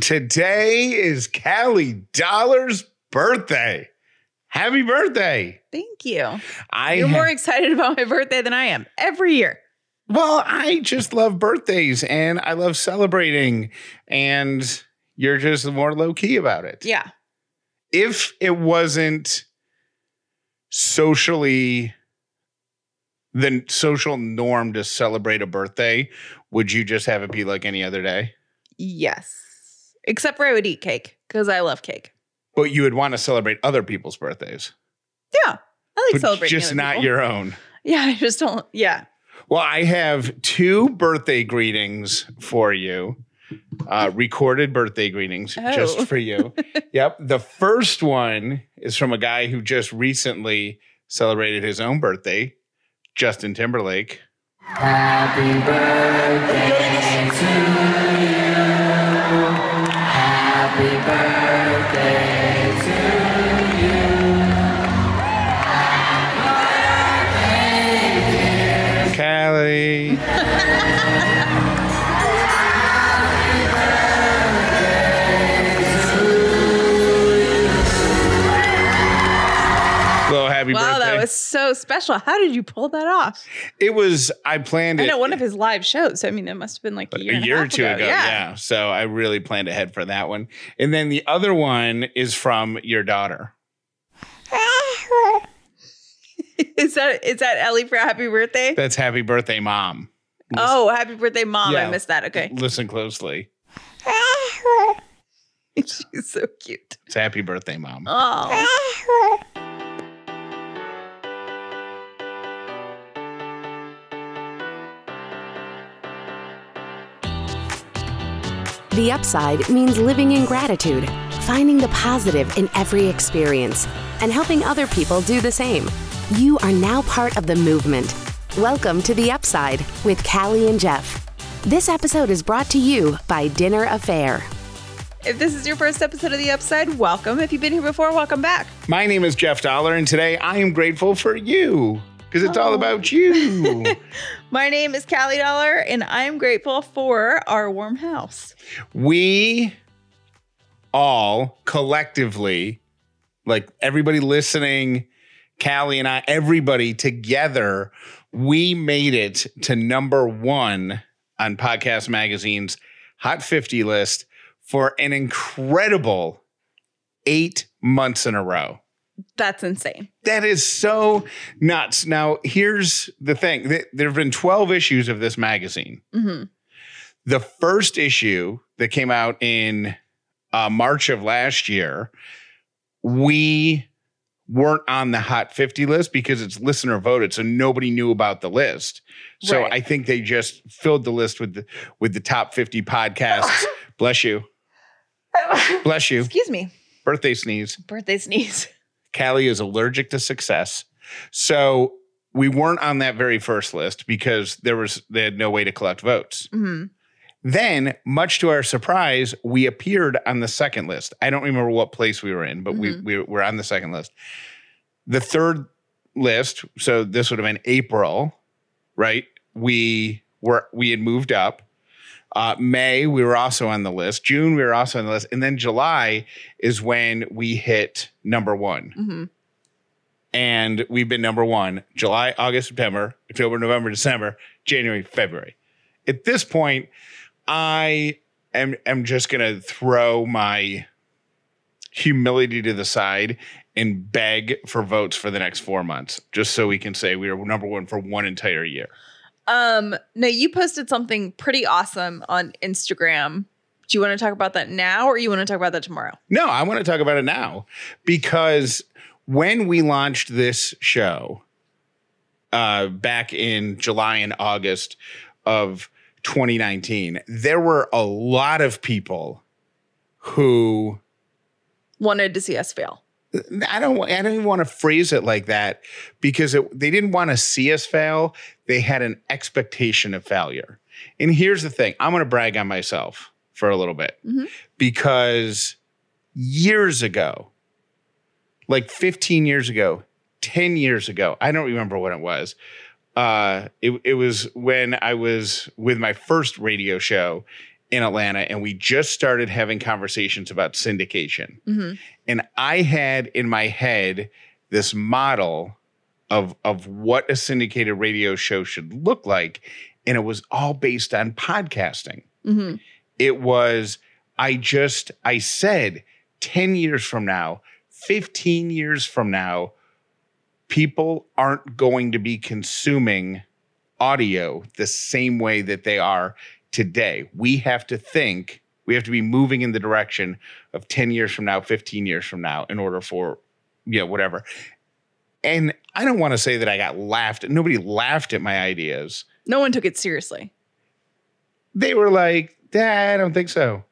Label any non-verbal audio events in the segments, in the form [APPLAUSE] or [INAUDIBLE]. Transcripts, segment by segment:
Today is Callie Dauler's birthday. Happy birthday. Thank you. I You're ha- more excited about my birthday than I am every year. well, I just love birthdays and I love celebrating and you're just more low key about it. Yeah. If it wasn't socially the social norm to celebrate a birthday, would you just have it be like any other day? Yes. Except for I would eat cake because I love cake. But you would want to celebrate other people's birthdays. Yeah. I like but celebrating. just other not people. your own. Yeah, I just don't. Yeah. Well, I have two birthday greetings for you. Uh, recorded birthday greetings just Oh. for you. [LAUGHS] yep. The first one is from a guy who just recently celebrated his own birthday, Justin Timberlake. Happy birthday to you. Happy birthday to you. Callie. [LAUGHS] was so special. How did you pull that off? it was, I planned I it. know one of his live shows. I mean, it must have been like a year, a year or two ago. Yeah. So I really planned ahead for that one. And then the other one is from your daughter. [LAUGHS] is that is that Ellie for happy birthday? That's happy birthday, mom. oh, happy birthday, mom! Yeah. I missed that. Okay, Listen closely. [LAUGHS] she's so cute. It's happy birthday, mom. Oh, The upside means living in gratitude, finding the positive in every experience, and helping other people do the same. You are now part of the movement. Welcome to The Upside with Callie and Jeff. This episode is brought to you by Dinner A'Fare. if this is your first episode of the Upside, welcome. If you've been here before, welcome back. My name is Jeff Dauler, and today I am grateful for you because it's all Oh. about you. [LAUGHS] My name is Callie Dauler, and I'm grateful for our warm house. we all collectively, like everybody listening, Callie and I, everybody together, we made it to number one on Podcast Magazine's Hot 50 list for an incredible eight months in a row. That's insane. That is so nuts. Now, here's the thing there have been 12 issues of this magazine. hmm The first issue that came out in uh, March of last year, we weren't on the Hot 50 list because it's listener voted, so nobody knew about the list. So Right. I think they just filled the list with the with the top 50 podcasts. [LAUGHS] Bless you. Bless you. Excuse me. Birthday sneeze. Birthday sneeze. Callie is allergic to success. So we weren't on that very first list because there was they had no way to collect votes. hmm Then, much to our surprise, we appeared on the second list. I don't remember what place we were in, but we, Mhm. we were on the second list. The third list, so this would have been April, right? We were we had moved up. Uh, May, we were also on the list. June, we were also on the list. And then July is when we hit number one hmm and we've been number one July, August, September, October, November, December, January, February. At this point, I am am just gonna throw my humility to the side and beg for votes for the next four months, just so we can say we were number one for one entire year. Um, now you posted something pretty awesome on Instagram. Do you want to talk about that now or you want to talk about that tomorrow? No, I want to talk about it now because when we launched this show uh, back in July and August of 2019, there were a lot of people who Wanted to see us fail. I don't I don't even want to phrase it like that because it, they didn't want to see us fail. They had an expectation of failure. And here's the thing, I'm going to brag on myself for a little bit Mhm. because years ago, like 15 years ago, 10 years ago, I don't remember when it was. Uh, it, it was when I was with my first radio show in Atlanta, and we just started having conversations about syndication. hmm And I had in my head this model of of what a syndicated radio show should look like, and it was all based on podcasting. hmm It was I just I said 10 years from now, 15 years from now, people aren't going to be consuming audio the same way that they are today. We have to think, we have to be moving in the direction of 10 years from now, 15 years from now in order for, you know, whatever. And I don't want to say that I got laughed. Nobody laughed at my ideas. No one took it seriously. They were like, "Dad, I don't think so."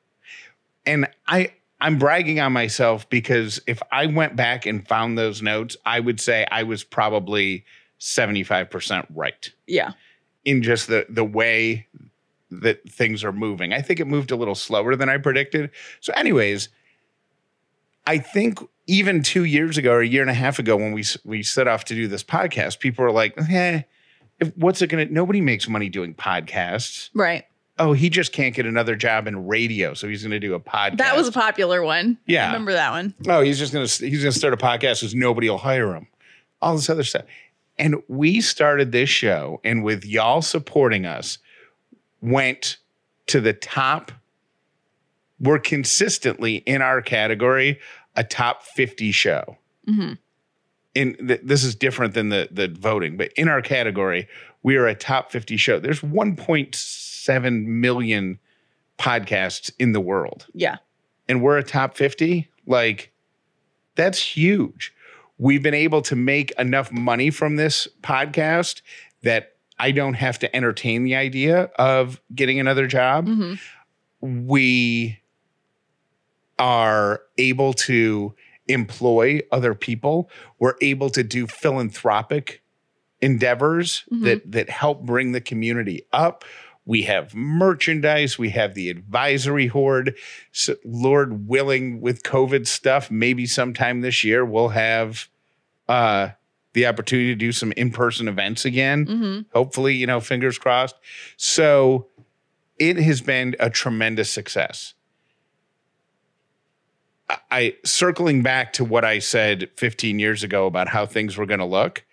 And I I'm bragging on myself because if I went back and found those notes, I would say I was probably 75% right Yeah. in just the the way that things are moving. I think it moved a little slower than I predicted. So anyways, I think even 2 years ago or a year and a half ago when we we set off to do this podcast, people were like, "Eh, if, what's it going to nobody makes money doing podcasts." Right. Oh, he just can't get another job in radio, so he's going to do a podcast. That was a popular one. Yeah. I remember that one. oh, he's just going to he's going to start a podcast because nobody will hire him. All this other stuff, and we started this show, and with y'all supporting us, went to the top. We're consistently in our category a top fifty show. hmm in th- this is different than the the voting, but in our category, we are a top 50 show. There's 1.7 million podcasts in the world, Yeah. and we're a top 50. Like, that's huge. We've been able to make enough money from this podcast that I don't have to entertain the idea of getting another job hmm we are able to employ other people we're able to do philanthropic endeavors Mhm. that that help bring the community up we have merchandise we have the advisory horde so lord willing with covid stuff maybe sometime this year we'll have uh the opportunity to do some in-person events again hmm hopefully, you know, fingers crossed. So it has been a tremendous success. I- circling back to what I said 15 years ago about how things were going to look.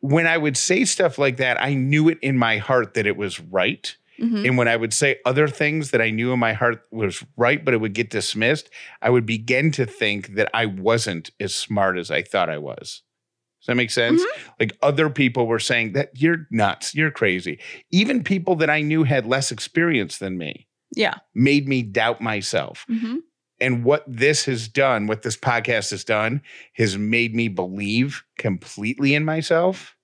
When I would say stuff like that, I knew it in my heart that it was right. hmm And when I would say other things that I knew in my heart was right, but it would get dismissed, I would begin to think that I wasn't as smart as I thought I was. Does that make sense? Like other people were saying that you're nuts, you're crazy. Even people that I knew had less experience than me Yeah. made me doubt myself. hmm And what this has done, what this podcast has done, has made me believe completely in myself.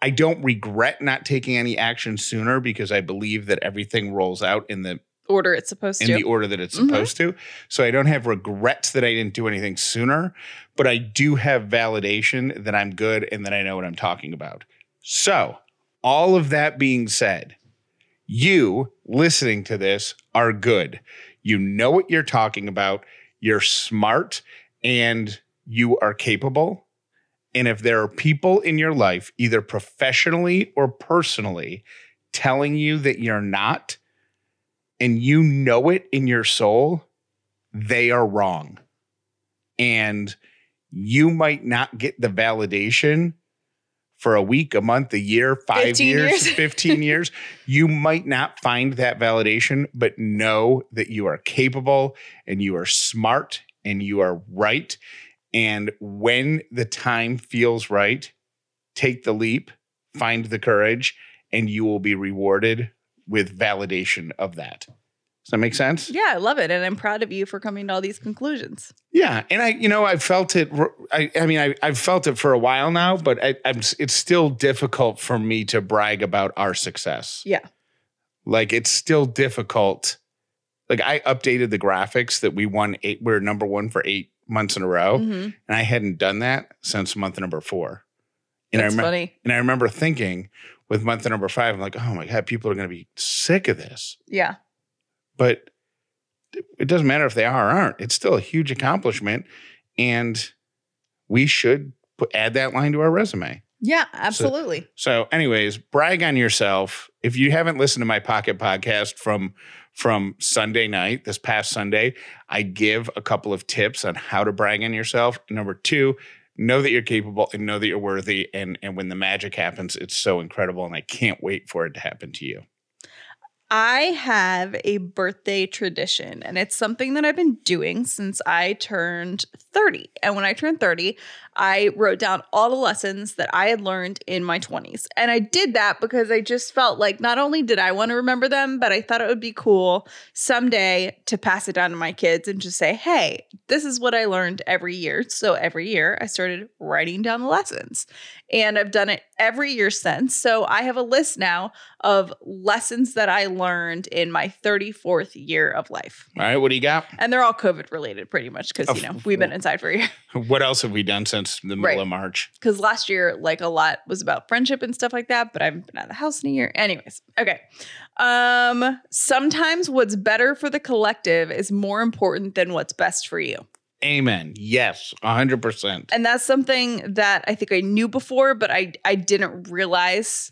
I don't regret not taking any action sooner because I believe that everything rolls out in the Order it's supposed in to. In the order that it's Mhm. supposed to. So I don't have regrets that I didn't do anything sooner, but I do have validation that I'm good and that I know what I'm talking about. So, all of that being said, you listening to this are good. You know what you're talking about. You're smart and you are capable. And if there are people in your life, either professionally or personally, telling you that you're not, and you know it in your soul, they are wrong. And you might not get the validation for a week, a month, a year, five 15 years, years. [LAUGHS] 15 [LAUGHS] years. You might not find that validation, but know that you are capable and you are smart and you are right. And when the time feels right, take the leap, find the courage, and you will be rewarded with validation of that. Does that make sense? yeah, I love it. And I'm proud of you for coming to all these conclusions. Yeah, and I, you know, I felt it. I, I mean, I, I've felt it for a while now, but I, I'm. It's still difficult for me to brag about our success. Yeah. Like it's still difficult. Like I updated the graphics that we won eight. We're number one for eight months in a row, Mhm. and I hadn't done that since month number four. And I That's remember, funny. and I remember thinking with month number five, I'm like, oh my god, people are going to be sick of this. Yeah. But it doesn't matter if they are or aren't. It's still a huge accomplishment, and we should put, add that line to our resume. Yeah, absolutely. So, anyways, brag on yourself. If you haven't listened to my pocket podcast from from Sunday night, this past Sunday, I give a couple of tips on how to brag on yourself. Number two, know that you're capable and know that you're worthy. And and when the magic happens, it's so incredible. And I can't wait for it to happen to you. I have a birthday tradition, and it's something that I've been doing since I turned 30. And when I turned 30, I wrote down all the lessons that I had learned in my 20s. And I did that because I just felt like not only did I want to remember them, but I thought it would be cool someday to pass it down to my kids and just say, hey, this is what I learned every year. So every year I started writing down the lessons. And I've done it every year since. So I have a list now of lessons that I learned in my 34th year of life. All right, what do you got? And they're all COVID related pretty much because, you know, we've been inside for a year. [LAUGHS] What else have we done since the middle Right. of March? Because last year, like a lot was about friendship and stuff like that, but I haven't been out of the house in a year. Anyways, okay. Um, sometimes what's better for the collective is more important than what's best for you. Amen. Yes, hundred percent. And that's something that I think I knew before, but I I didn't realize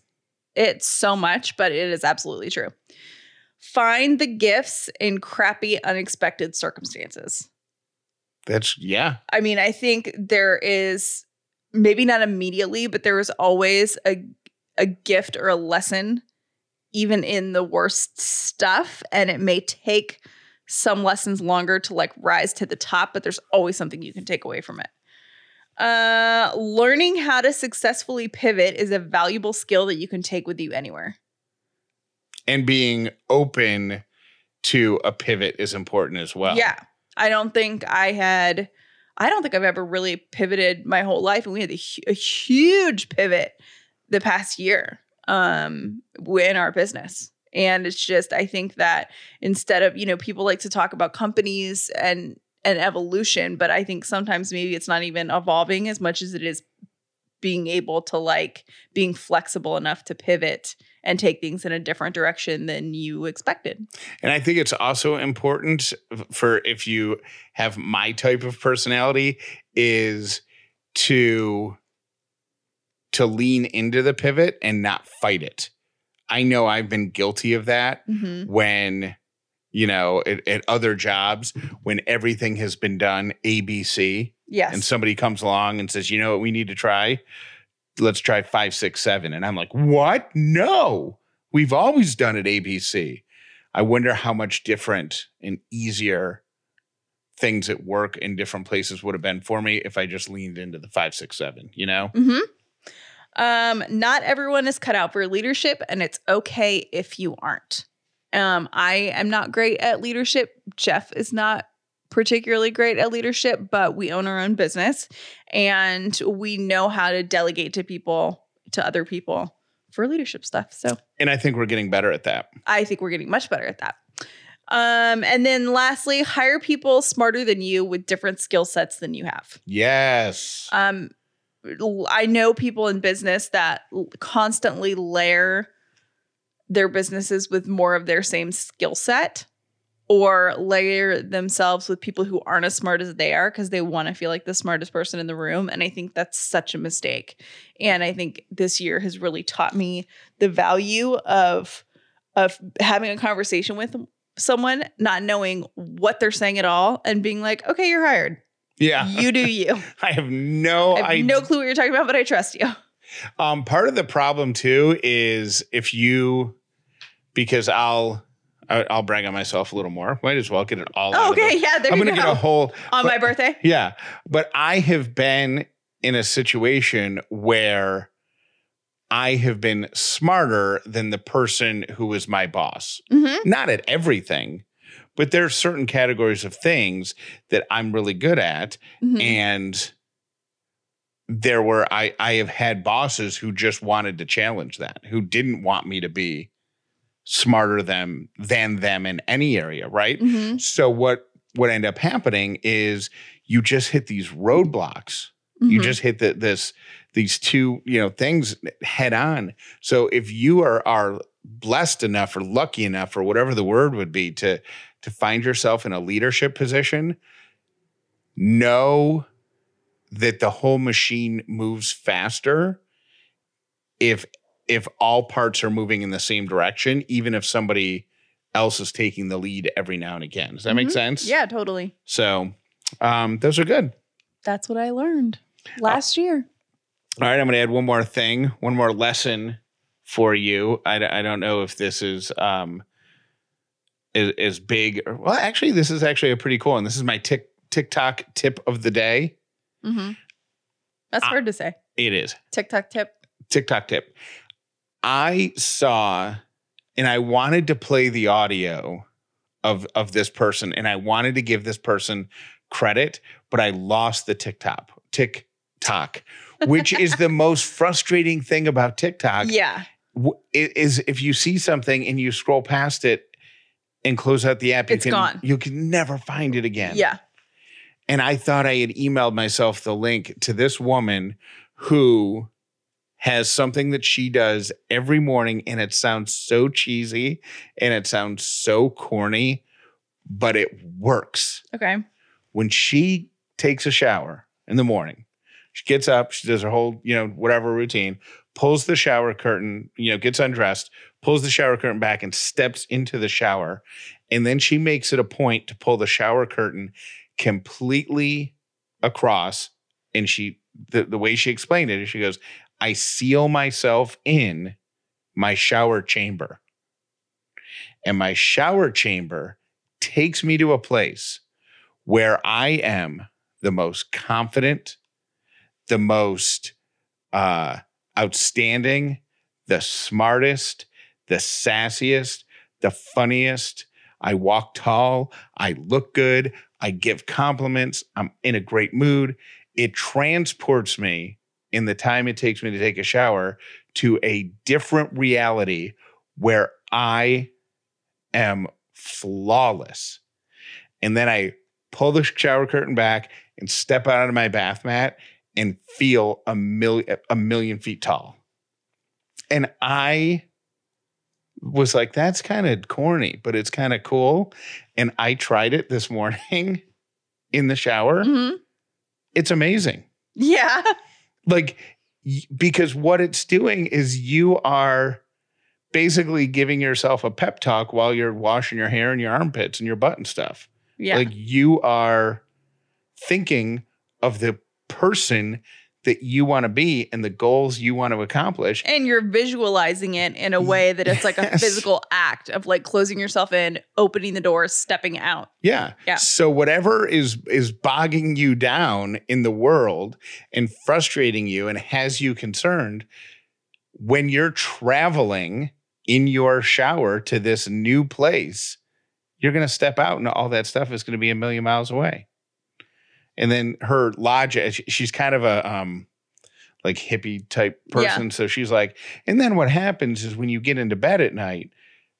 it so much, but it is absolutely true. Find the gifts in crappy, unexpected circumstances. That's yeah. I mean, I think there is maybe not immediately, but there is always a a gift or a lesson even in the worst stuff and it may take some lessons longer to like rise to the top, but there's always something you can take away from it. Uh learning how to successfully pivot is a valuable skill that you can take with you anywhere. And being open to a pivot is important as well. Yeah. I don't think I had, I don't think I've ever really pivoted my whole life. And we had a, a huge pivot the past year um, in our business. And it's just, I think that instead of, you know, people like to talk about companies and, and evolution, but I think sometimes maybe it's not even evolving as much as it is being able to like being flexible enough to pivot and take things in a different direction than you expected. And I think it's also important for if you have my type of personality is to to lean into the pivot and not fight it. I know I've been guilty of that Mm-hmm. when you know at, at other jobs when everything has been done ABC Yes. and somebody comes along and says, you know what we need to try? Let's try five, six, seven. And I'm like, what? No, we've always done it ABC. I wonder how much different and easier things at work in different places would have been for me if I just leaned into the five, six, seven, you know? Mm-hmm. Um, not everyone is cut out for leadership, and it's okay if you aren't. Um, I am not great at leadership. Jeff is not particularly great at leadership, but we own our own business and we know how to delegate to people, to other people for leadership stuff. So And I think we're getting better at that. I think we're getting much better at that. Um, and then lastly, hire people smarter than you with different skill sets than you have. Yes. Um, I know people in business that constantly layer their businesses with more of their same skill set or layer themselves with people who aren't as smart as they are because they want to feel like the smartest person in the room. And I think that's such a mistake. And I think this year has really taught me the value of of having a conversation with someone, not knowing what they're saying at all, and being like, okay, you're hired. yeah. You do [LAUGHS] you. I have no I have idea. no clue what you're talking about, but I trust you. Um, part of the problem too is if you, because I'll, I- I'll brag on myself a little more. Might as well get it all. Oh, of the- okay, yeah, there I'm gonna get a whole On my birthday. Yeah, but I have been in a situation where I have been smarter than the person who was my boss. Mm-hmm. Not at everything, but there are certain categories of things that I'm really good at, Mm-hmm. and there were I I have had bosses who just wanted to challenge that, who didn't want me to be smarter than than them in any area, right? hmm So what what end up happening is you just hit these roadblocks. You just hit the, this these two you know things head on. So if you are are blessed enough or lucky enough or whatever the word would be to to find yourself in a leadership position, know that the whole machine moves faster if if all parts are moving in the same direction, even if somebody else is taking the lead every now and again. Does that make Mhm. sense? Yeah, totally. So um, those are good. That's what I learned last year. All right, I'm going to add one more thing, one more lesson for you. I, I don't know if this is um is, is big. Or, well, actually, this is actually a pretty cool one. This is my tick TikTok tip of the day. Mm-hmm. That's Ah. hard to say. It is TikTok tip. TikTok tip. I saw and I wanted to play the audio of of this person and I wanted to give this person credit, but I lost the TikTok TikTok, which is the [LAUGHS] most frustrating thing about TikTok. Yeah. is if you see something and you scroll past it and close out the app, you It's can gone. you can never find it again. Yeah. And I thought I had emailed myself the link to this woman who has something that she does every morning and it sounds so cheesy and it sounds so corny, but it works. Okay. When she takes a shower in the morning, she gets up, she does her whole, you know, whatever routine, pulls the shower curtain, you know, gets undressed, pulls the shower curtain back and steps into the shower. And then she makes it a point to pull the shower curtain completely across. And she, the, the way she explained it is she goes, I seal myself in my shower chamber. And my shower chamber takes me to a place where I am the most confident, the most uh, outstanding, the smartest, the sassiest, the funniest. I walk tall. I look good. I give compliments. I'm in a great mood. It transports me in the time it takes me to take a shower to a different reality where I am flawless. And then I pull the shower curtain back and step out of my bath mat and feel a million a million feet tall. And I was like, that's kind of corny, but it's kind of cool. And I tried it this [LAUGHS] morning in the shower. hmm It's amazing. Yeah. Like, because what it's doing is you are basically giving yourself a pep talk while you're washing your hair and your armpits and your butt and stuff. Yeah. Like you are thinking of the person that you want to be and the goals you want to accomplish. and you're visualizing it in a way that it's like a physical act of like closing yourself in, opening the door, stepping out. Yeah. Yeah. So whatever is is bogging you down in the world and frustrating you and has you concerned, when you're traveling in your shower to this new place, you're going to step out and all that stuff is going to be a million miles away. And then her logic, she's kind of a um like hippie type Yeah. person. So she's like, and then what happens is when you get into bed at night,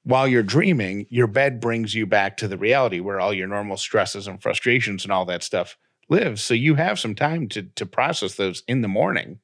while you're dreaming, your bed brings you back to the reality where all your normal stresses and frustrations and all that stuff lives. So you have some time to to process those in the morning.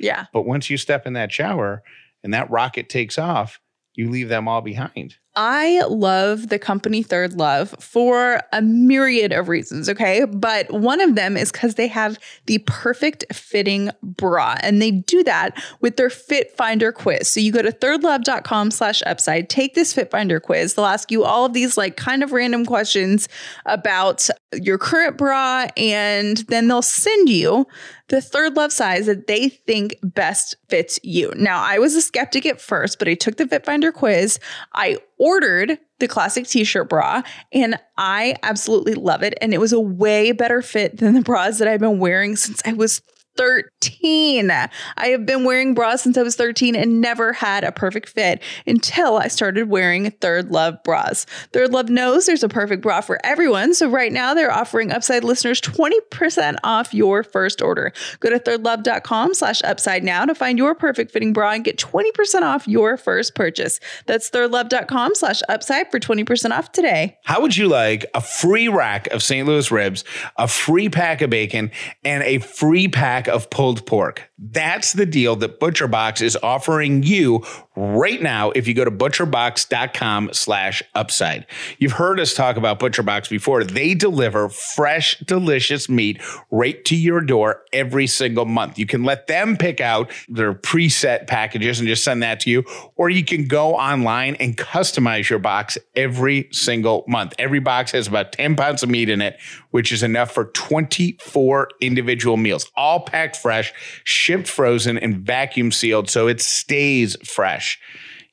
Yeah. But once you step in that shower and that rocket takes off, you leave them all behind. I love the company Third Love for a myriad of reasons, okay? But one of them is because they have the perfect fitting bra, and they do that with their Fit Finder quiz. So you go to thirdlove.com slash upside, take this Fit Finder quiz. They'll ask you all of these like kind of random questions about your current bra, and then they'll send you the third love size that they think best fits you. Now, I was a skeptic at first, but I took the Fit Finder quiz. I ordered the classic t-shirt bra and I absolutely love it and it was a way better fit than the bras that I've been wearing since I was 13. I have been wearing bras since I was 13 and never had a perfect fit until I started wearing Third Love bras. Third Love knows there's a perfect bra for everyone, so right now they're offering Upside listeners 20% off your first order. Go to thirdlove.com slash upside now to find your perfect fitting bra and get 20% off your first purchase. That's thirdlove.com slash upside for 20% off today. How would you like a free rack of St. Louis ribs, a free pack of bacon, and a free pack of pulled pork. That's the deal that ButcherBox is offering you right now if you go to butcherbox.com slash upside. You've heard us talk about ButcherBox before. They deliver fresh, delicious meat right to your door every single month. You can let them pick out their preset packages and just send that to you, or you can go online and customize your box every single month. Every box has about 10 pounds of meat in it, which is enough for 24 individual meals, all packed fresh, shipped frozen, and vacuum sealed so it stays fresh.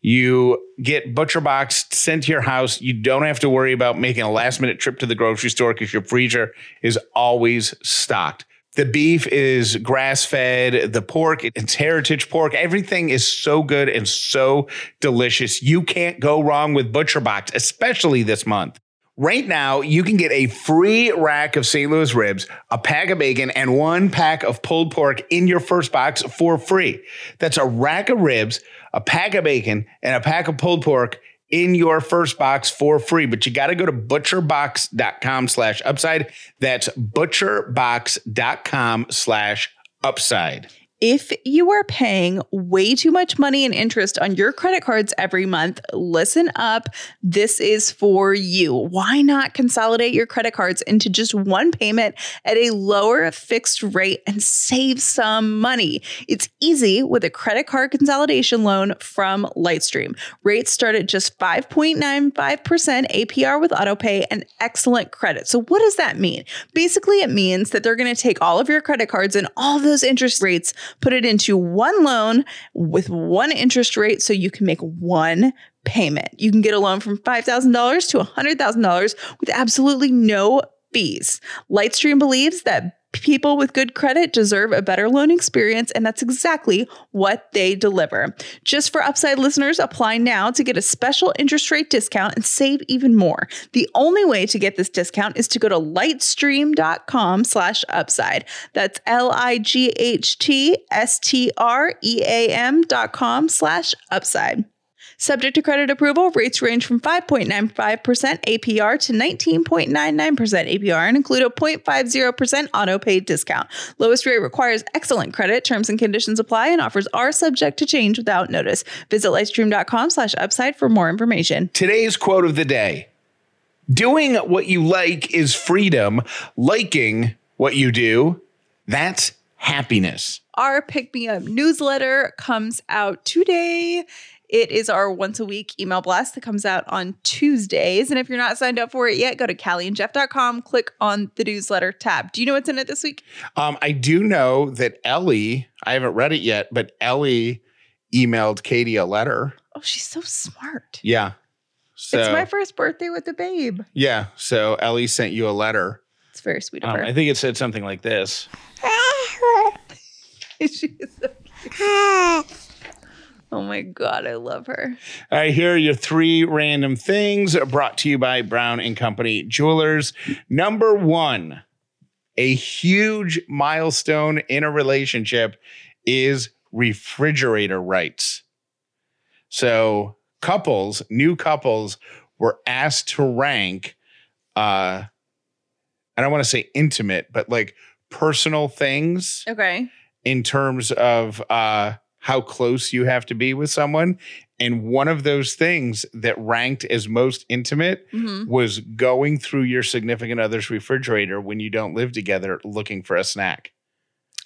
You get ButcherBox sent to your house. You don't have to worry about making a last minute trip to the grocery store because your freezer is always stocked. The beef is grass fed. The pork, it's heritage pork. Everything is so good and so delicious. You can't go wrong with ButcherBox, especially this month. Right now, you can get a free rack of St. Louis ribs, a pack of bacon, and one pack of pulled pork in your first box for free. That's a rack of ribs, a pack of bacon, and a pack of pulled pork in your first box for free. But you got to go to butcherbox.com slash upside. That's butcherbox.com slash upside. If you are paying way too much money in interest on your credit cards every month, listen up. This is for you. Why not consolidate your credit cards into just one payment at a lower fixed rate and save some money? It's easy with a credit card consolidation loan from Lightstream. Rates start at just 5.95% APR with autopay and excellent credit. So, what does that mean? Basically, it means that they're going to take all of your credit cards and all those interest rates put it into one loan with one interest rate so you can make one payment. You can get a loan from $5,000 to $100,000 with absolutely no fees. Lightstream believes that people with good credit deserve a better loan experience, and that's exactly what they deliver. Just for Upside listeners, apply now to get a special interest rate discount and save even more. The only way to get this discount is to go to lightstream.com slash upside. That's L-I-G-H-T-S-T-R-E-A-M dot com slash upside. Subject to credit approval, rates range from 5.95% APR to 19.99% APR and include a 0.50% auto pay discount. Lowest rate requires excellent credit. Terms and conditions apply and offers are subject to change without notice. Visit lightstream.com slash upside for more information. Today's quote of the day Doing what you like is freedom. Liking what you do, that's happiness. Our Pick Me Up newsletter comes out today. It is our once a week email blast that comes out on Tuesdays. And if you're not signed up for it yet, go to callieandjeff.com, click on the newsletter tab. Do you know what's in it this week? Um, I do know that Ellie, I haven't read it yet, but Ellie emailed Katie a letter. Oh, she's so smart. Yeah. So, it's my first birthday with the babe. yeah. So Ellie sent you a letter. It's very sweet of Um, her. I think it said something like this. [LAUGHS] [LAUGHS] she is so cute. [LAUGHS] Oh my God, I love her. All right, here are your three random things brought to you by Brown and Company Jewelers. Number one, a huge milestone in a relationship is refrigerator rights. So, couples, new couples, were asked to rank, uh, I don't want to say intimate, but like personal things Okay. in terms of uh, how close you have to be with someone. And one of those things that ranked as most intimate hmm was going through your significant other's refrigerator when you don't live together looking for a snack.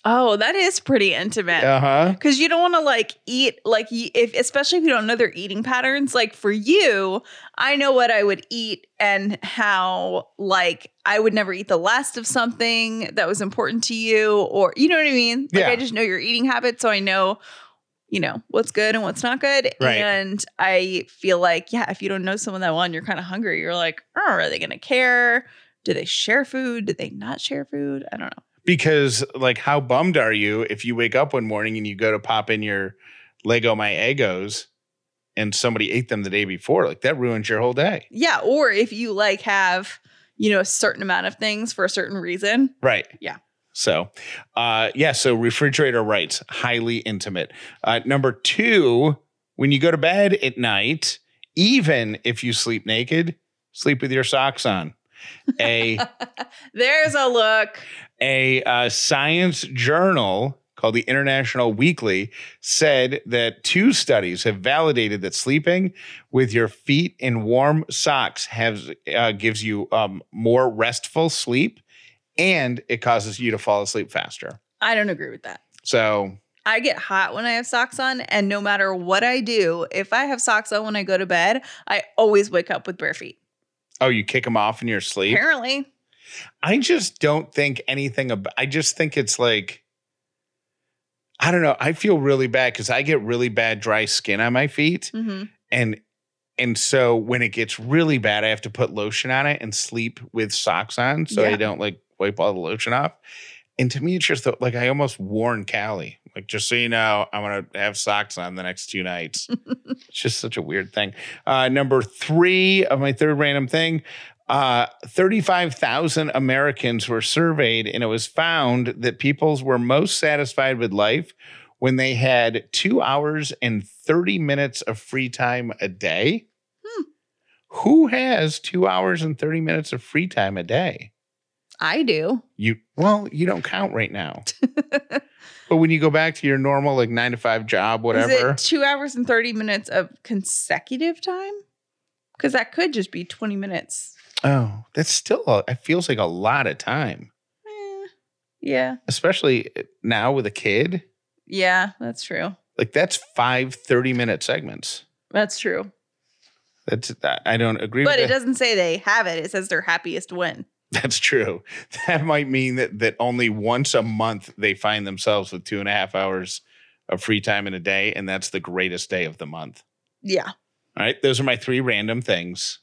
Oh, that is pretty intimate. Uh huh. Because you don't want to like eat like if especially if you don't know their eating patterns. Like for you, I know what I would eat and how like I would never eat the last of something that was important to you, or you know what I mean. Like Yeah. I just know your eating habits, so I know you know what's good and what's not good. Right. And I feel like yeah, if you don't know someone that well and you're kind of hungry, you're like, oh, are they gonna care? Do they share food? Do they not share food? I don't know. Because, like, how bummed are you if you wake up one morning and you go to pop in your Leggo My Eggos and somebody ate them the day before? Like, that ruins your whole day. Yeah, or if you like have, you know, a certain amount of things for a certain reason. Right. Yeah. So, uh, yeah. So refrigerator rights, highly intimate. Uh, number two, when you go to bed at night, even if you sleep naked, sleep with your socks on. A [LAUGHS] There's a look. a uh, science journal called the International Weekly said that two studies have validated that sleeping with your feet in warm socks has uh, gives you um, more restful sleep, and it causes you to fall asleep faster. I don't agree with that. So I get hot when I have socks on, and no matter what I do, if I have socks on when I go to bed, I always wake up with bare feet. Oh, you kick them off in your sleep? Apparently. I just don't think anything about I just think it's like I don't know. I feel really bad because I get really bad dry skin on my feet. hmm And and so when it gets really bad, I have to put lotion on it and sleep with socks on so I don't like wipe all the lotion off. And to me, it's just like I almost warned Callie, like, just so you know, I'm gonna have socks on the next two nights. [LAUGHS] it's just such a weird thing. Uh, number three of my third random thing. Uh, 35,000 Americans were surveyed, and it was found that peoples were most satisfied with life when they had two hours and 30 minutes of free time a day. Hmm. Who has two hours and 30 minutes of free time a day? I do. You, well, you don't count right now. [LAUGHS] but when you go back to your normal, like nine to five job, whatever. Is it two hours and 30 minutes of consecutive time? Because that could just be 20 minutes. oh, that's still, a, it feels like a lot of time, Eh, yeah. especially now with a kid. Yeah, that's true. Like that's five 30 minute segments. That's true. That's, I- don't agree But with it that. doesn't say they have it. It says their happiest win. That's true. That might mean that that only once a month they find themselves with two and a half hours of free time in a day, and that's the greatest day of the month. Yeah. All right, those are my three random things.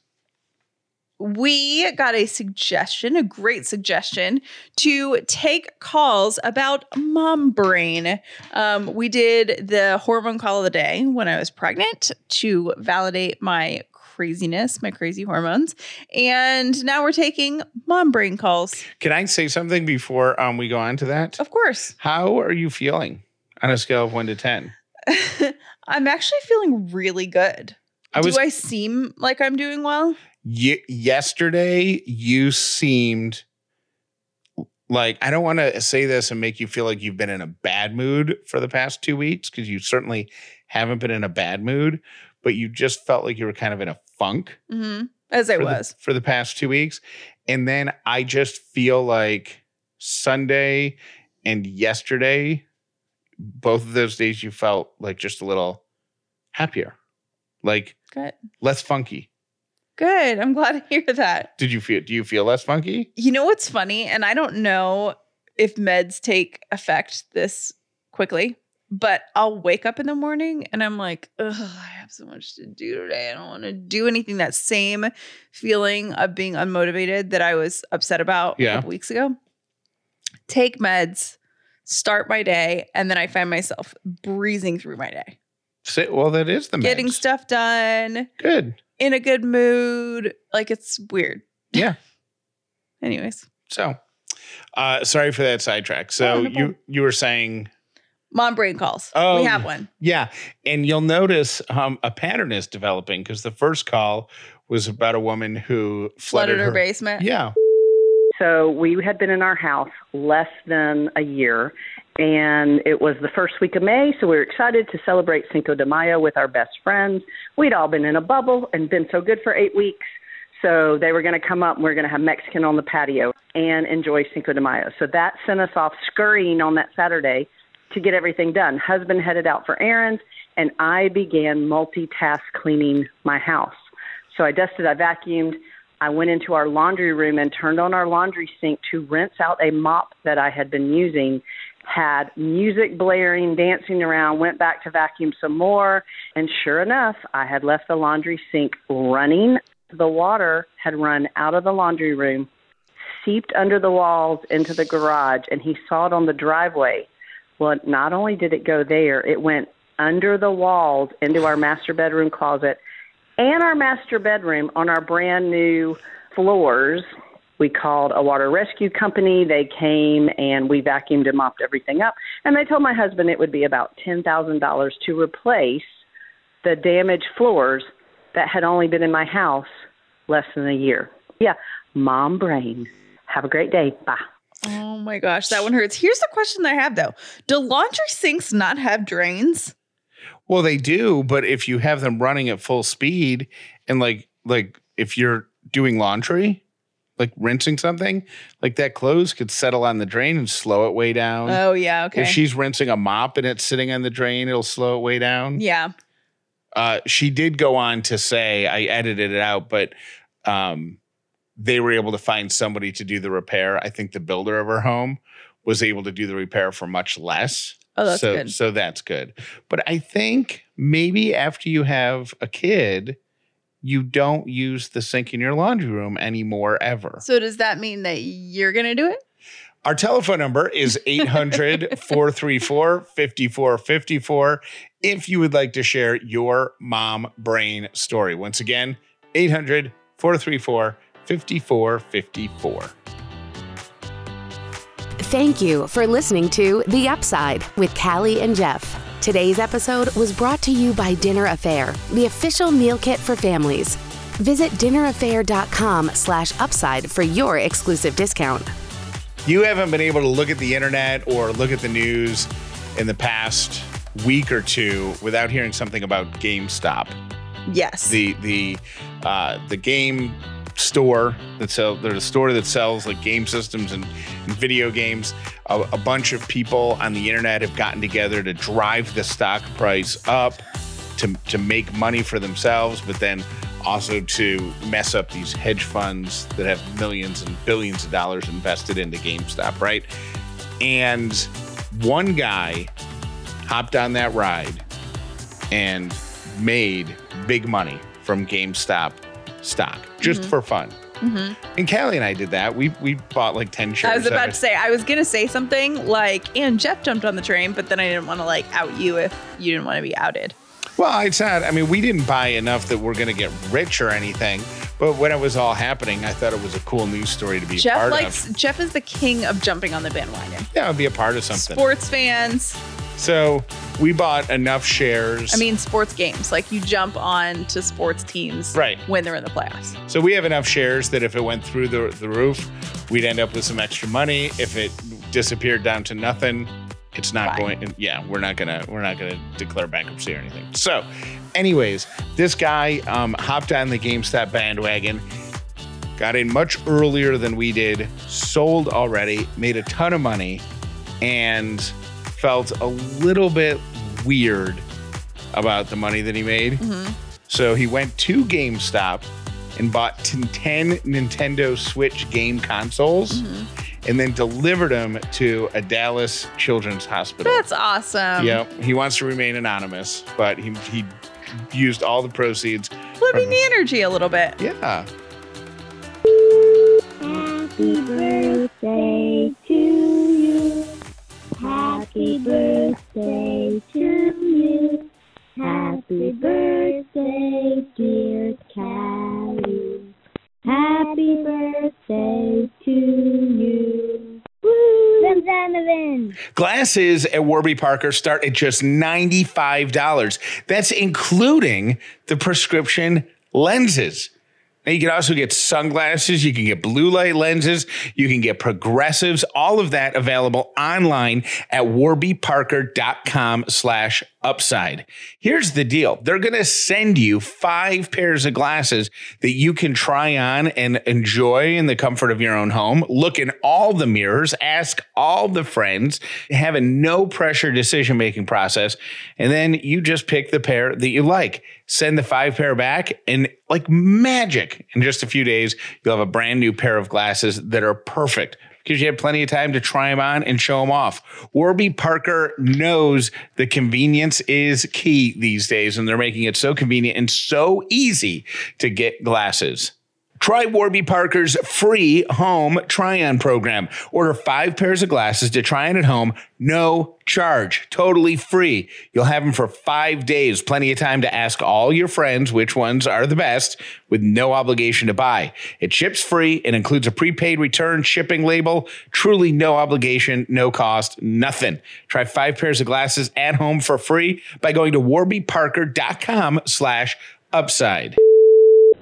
we got a suggestion, a great suggestion to take calls about mom brain. Um, we did the hormone call of the day when I was pregnant to validate my craziness, my crazy hormones. And now we're taking mom brain calls. Can I say something before um, we go on to that? Of course. How are you feeling on a scale of one to ten? [LAUGHS] I'm actually feeling really good. I was Do I seem like I'm doing well? y- yesterday. You seemed like I don't want to say this and make you feel like you've been in a bad mood for the past two weeks because you certainly haven't been in a bad mood, but you just felt like you were kind of in a funk. hmm As I for the- was. for the past two weeks. And then I just feel like Sunday and yesterday, both of those days, you felt like just a little happier, like Good. less funky. Good. I'm glad to hear that. Did you feel? Do you feel less funky? You know what's funny? And I don't know if meds take effect this quickly, but I'll wake up in the morning and I'm like, ugh, I have so much to do today. I don't want to do anything. That same feeling of being unmotivated that I was upset about Yeah. a couple weeks ago. Take meds, start my day, and then I find myself breezing through my day, Say, well, that is the getting stuff done, good. in a good mood. Like it's weird. Yeah. [LAUGHS] Anyways, So, uh, sorry for that sidetrack. So Oh, you you were saying mom brain calls. Oh, we have one. Yeah. And you'll notice um, a pattern is developing because the first call was about a woman who flooded, Flooded her, her, basement. Yeah. So we had been in our house less than a year, and it was the first week of May, so we were excited to celebrate Cinco de Mayo with our best friends. We'd all been in a bubble and been so good for eight weeks. So they were going to come up and we are going to have Mexican on the patio and enjoy Cinco de Mayo. So that sent us off scurrying on that Saturday to get everything done. Husband headed out for errands, and I began multitask cleaning my house. So I dusted, I vacuumed, I went into our laundry room and turned on our laundry sink to rinse out a mop that I had been using. Had music blaring, dancing around, went back to vacuum some more, and sure enough, I had left the laundry sink running. The water had run out of the laundry room, seeped under the walls into the garage, and he saw it on the driveway. Well, not only did it go there, it went under the walls into our master bedroom closet and our master bedroom on our brand new floors. We called a water rescue company. They came and we vacuumed and mopped everything up. And they told my husband it would be about $10,000 to replace the damaged floors that had only been in my house less than a year. Yeah, mom brain. Have a great day. Bye. Oh my gosh, that one hurts. Here's the question I have though: Do laundry sinks not have drains? Well, they do, but if you have them running at full speed and like like if you're doing laundry, like rinsing something, like that clothes could settle on the drain and slow it way down. Oh yeah, okay. If she's rinsing a mop and it's sitting on the drain, it'll slow it way down. yeah. Uh, she did go on to say, I edited it out, but um, they were able to find somebody to do the repair. I think the builder of her home was able to do the repair for much less. Oh, that's so, good. So that's good. But I think maybe after you have a kid, you don't use the sink in your laundry room anymore ever. So does that mean that you're gonna do it? Our telephone number is [LAUGHS] 800 434 5454 if you would like to share your mom brain story. Once again, 800 434 5454. Thank you for listening to The Upside with Callie and Jeff. Today's episode was brought to you by Dinner A'Fare, the official meal kit for families. Visit dinnerafare.com slash upside for your exclusive discount. You haven't been able to look at the internet or look at the news in the past week or two without hearing something about GameStop. Yes. the the uh, the game store that sell there's a store that sells like game systems and, and video games. A, a bunch of people on the internet have gotten together to drive the stock price up to, to make money for themselves but then also to mess up these hedge funds that have millions and billions of dollars invested into GameStop right? And one guy hopped on that ride and made big money from GameStop stock just Mm-hmm. for fun. And Callie and I did that. We we bought like ten shares. I was about to say I was gonna say something like, and Jeff jumped on the train, but then I didn't want to like out you if you didn't want to be outed. Well, it's not. I mean, we didn't buy enough that we're going to get rich or anything. But when it was all happening, I thought it was a cool news story to be Jeff part likes of. Jeff is the king of jumping on the bandwagon. Yeah, I'd be a part of something. Sports fans, So we bought enough shares. I mean sports games. Like you jump on to sports teams Right. when they're in the playoffs. So we have enough shares that if it went through the, the roof, we'd end up with some extra money. If it disappeared down to nothing, it's not Fine. going. Yeah, we're not gonna we're not gonna declare bankruptcy or anything. So, anyways, this guy um, hopped on the GameStop bandwagon, got in much earlier than we did, sold already, made a ton of money, and felt a little bit weird about the money that he made. Mm-hmm. So he went to GameStop and bought t- 10 Nintendo Switch game consoles mm-hmm. and then delivered them to a Dallas Children's Hospital. That's awesome. yeah, he wants to remain anonymous, but he, he used all the proceeds. Flipping the energy a little bit. Yeah. Happy birthday to you. Happy birthday to you. Happy birthday, dear Callie. Happy birthday to you. Glasses at Warby Parker start at just $95. That's including the prescription lenses. Now you can also get sunglasses, you can get blue light lenses, you can get progressives, all of that available online at warbyparker.com slash upside. Here's the deal. They're going to send you five pairs of glasses that you can try on and enjoy in the comfort of your own home. Look in all the mirrors, ask all the friends, have a no pressure decision making process, and then you just pick the pair that you like. Send the five pair back, and like magic, in just a few days, you'll have a brand new pair of glasses that are perfect because you have plenty of time to try them on and show them off. Warby Parker knows the convenience is key these days, and they're making it so convenient and so easy to get glasses. Try Warby Parker's free home try on program. Order five pairs of glasses to try on at home, no charge, totally free. You'll have them for five days, plenty of time to ask all your friends which ones are the best with no obligation to buy. It ships free and includes a prepaid return shipping label. Truly no obligation, no cost, nothing. Try five pairs of glasses at home for free by going to warbyparker.com slash upside.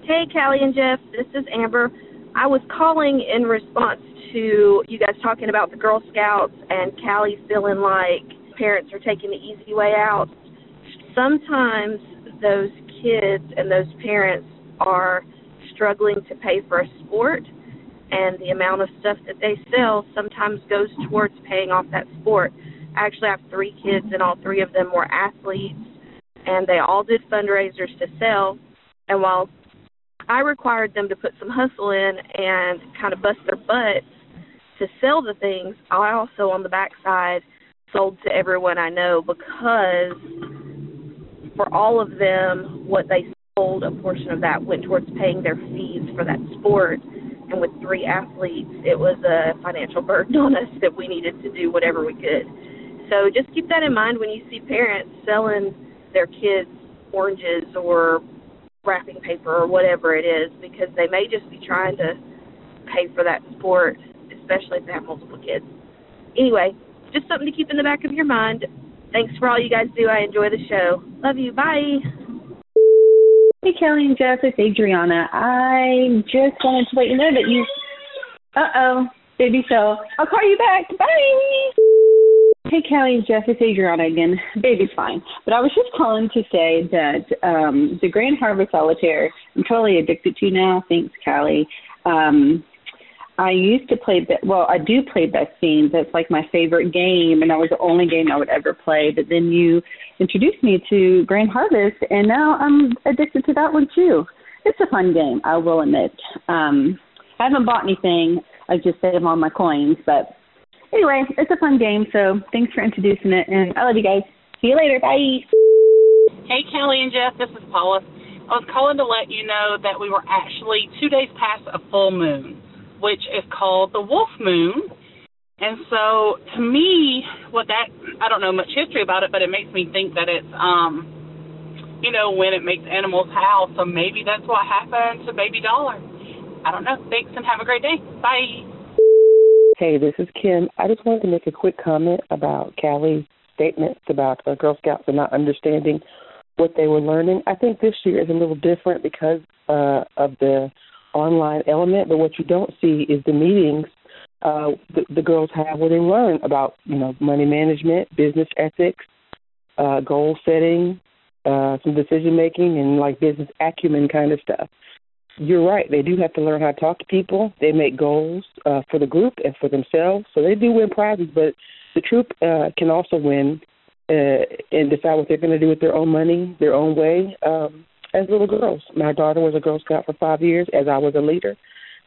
Hey, Callie and Jeff. This is Amber. I was calling in response to you guys talking about the Girl Scouts and Callie feeling like parents are taking the easy way out. Sometimes those kids and those parents are struggling to pay for a sport, and the amount of stuff that they sell sometimes goes towards paying off that sport. I actually have three kids, and all three of them were athletes, and they all did fundraisers to sell. And while I required them to put some hustle in and kind of bust their butts to sell the things, I also on the backside sold to everyone I know because for all of them, what they sold, a portion of that went towards paying their fees for that sport. And with three athletes, it was a financial burden [LAUGHS] on us that we needed to do whatever we could. So just keep that in mind when you see parents selling their kids oranges or wrapping paper or whatever it is, because they may just be trying to pay for that sport, especially if they have multiple kids. Anyway, just something to keep in the back of your mind. Thanks for all you guys do. I enjoy the show. Love you. Bye. Hey, Callie and Jeff, it's Adriana. I just wanted to let you know that you. Uh oh, baby fell. I'll call you back. Bye. Hey, and Jeff, it's Adriana again. Baby's fine. But I was just calling to say that um, the Grand Harvest Solitaire, I'm totally addicted to now. Thanks, Callie. Um, I used to play, Be- well, I do play Best Fiends. That's like my favorite game, and that was the only game I would ever play. But then you introduced me to Grand Harvest, and now I'm addicted to that one too. It's a fun game, I will admit. Um, I haven't bought anything. I just saved all my coins, but anyway, it's a fun game. So thanks for introducing it, and I love you guys. See you later. Bye. Hey, Callie and Jeff, this is Paula. I was calling to let you know that we were actually two days past a full moon, which is called the wolf moon. And so, to me, what that I don't know much history about it, but it makes me think that it's um, you know, when it makes animals howl. So maybe that's what happened to Baby Dauler. I don't know. Thanks and have a great day. Bye. Hey, this is Kim. I just wanted to make a quick comment about Callie's statements about uh, Girl Scouts and not understanding what they were learning. I think this year is a little different because uh, of the online element, but what you don't see is the meetings uh, the, the girls have where they learn about, you know, money management, business ethics, uh, goal setting, uh, some decision making, and like business acumen kind of stuff you're right. They do have to learn how to talk to people. They make goals uh, for the group and for themselves. So they do win prizes, but the troop uh, can also win uh, and decide what they're going to do with their own money, their own way. Um, as little girls, my daughter was a Girl Scout for five years, as I was a leader.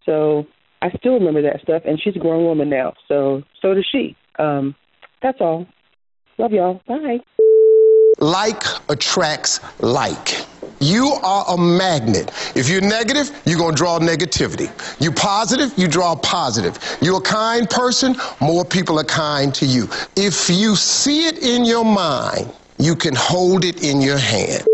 So I still remember that stuff, and she's a grown woman now. So so does she. Um, that's all. Love y'all. Bye. Like attracts like. You are a magnet. If you're negative, you're going to draw negativity. You're positive, you draw positive. You're a kind person, more people are kind to you. If you see it in your mind, you can hold it in your hand.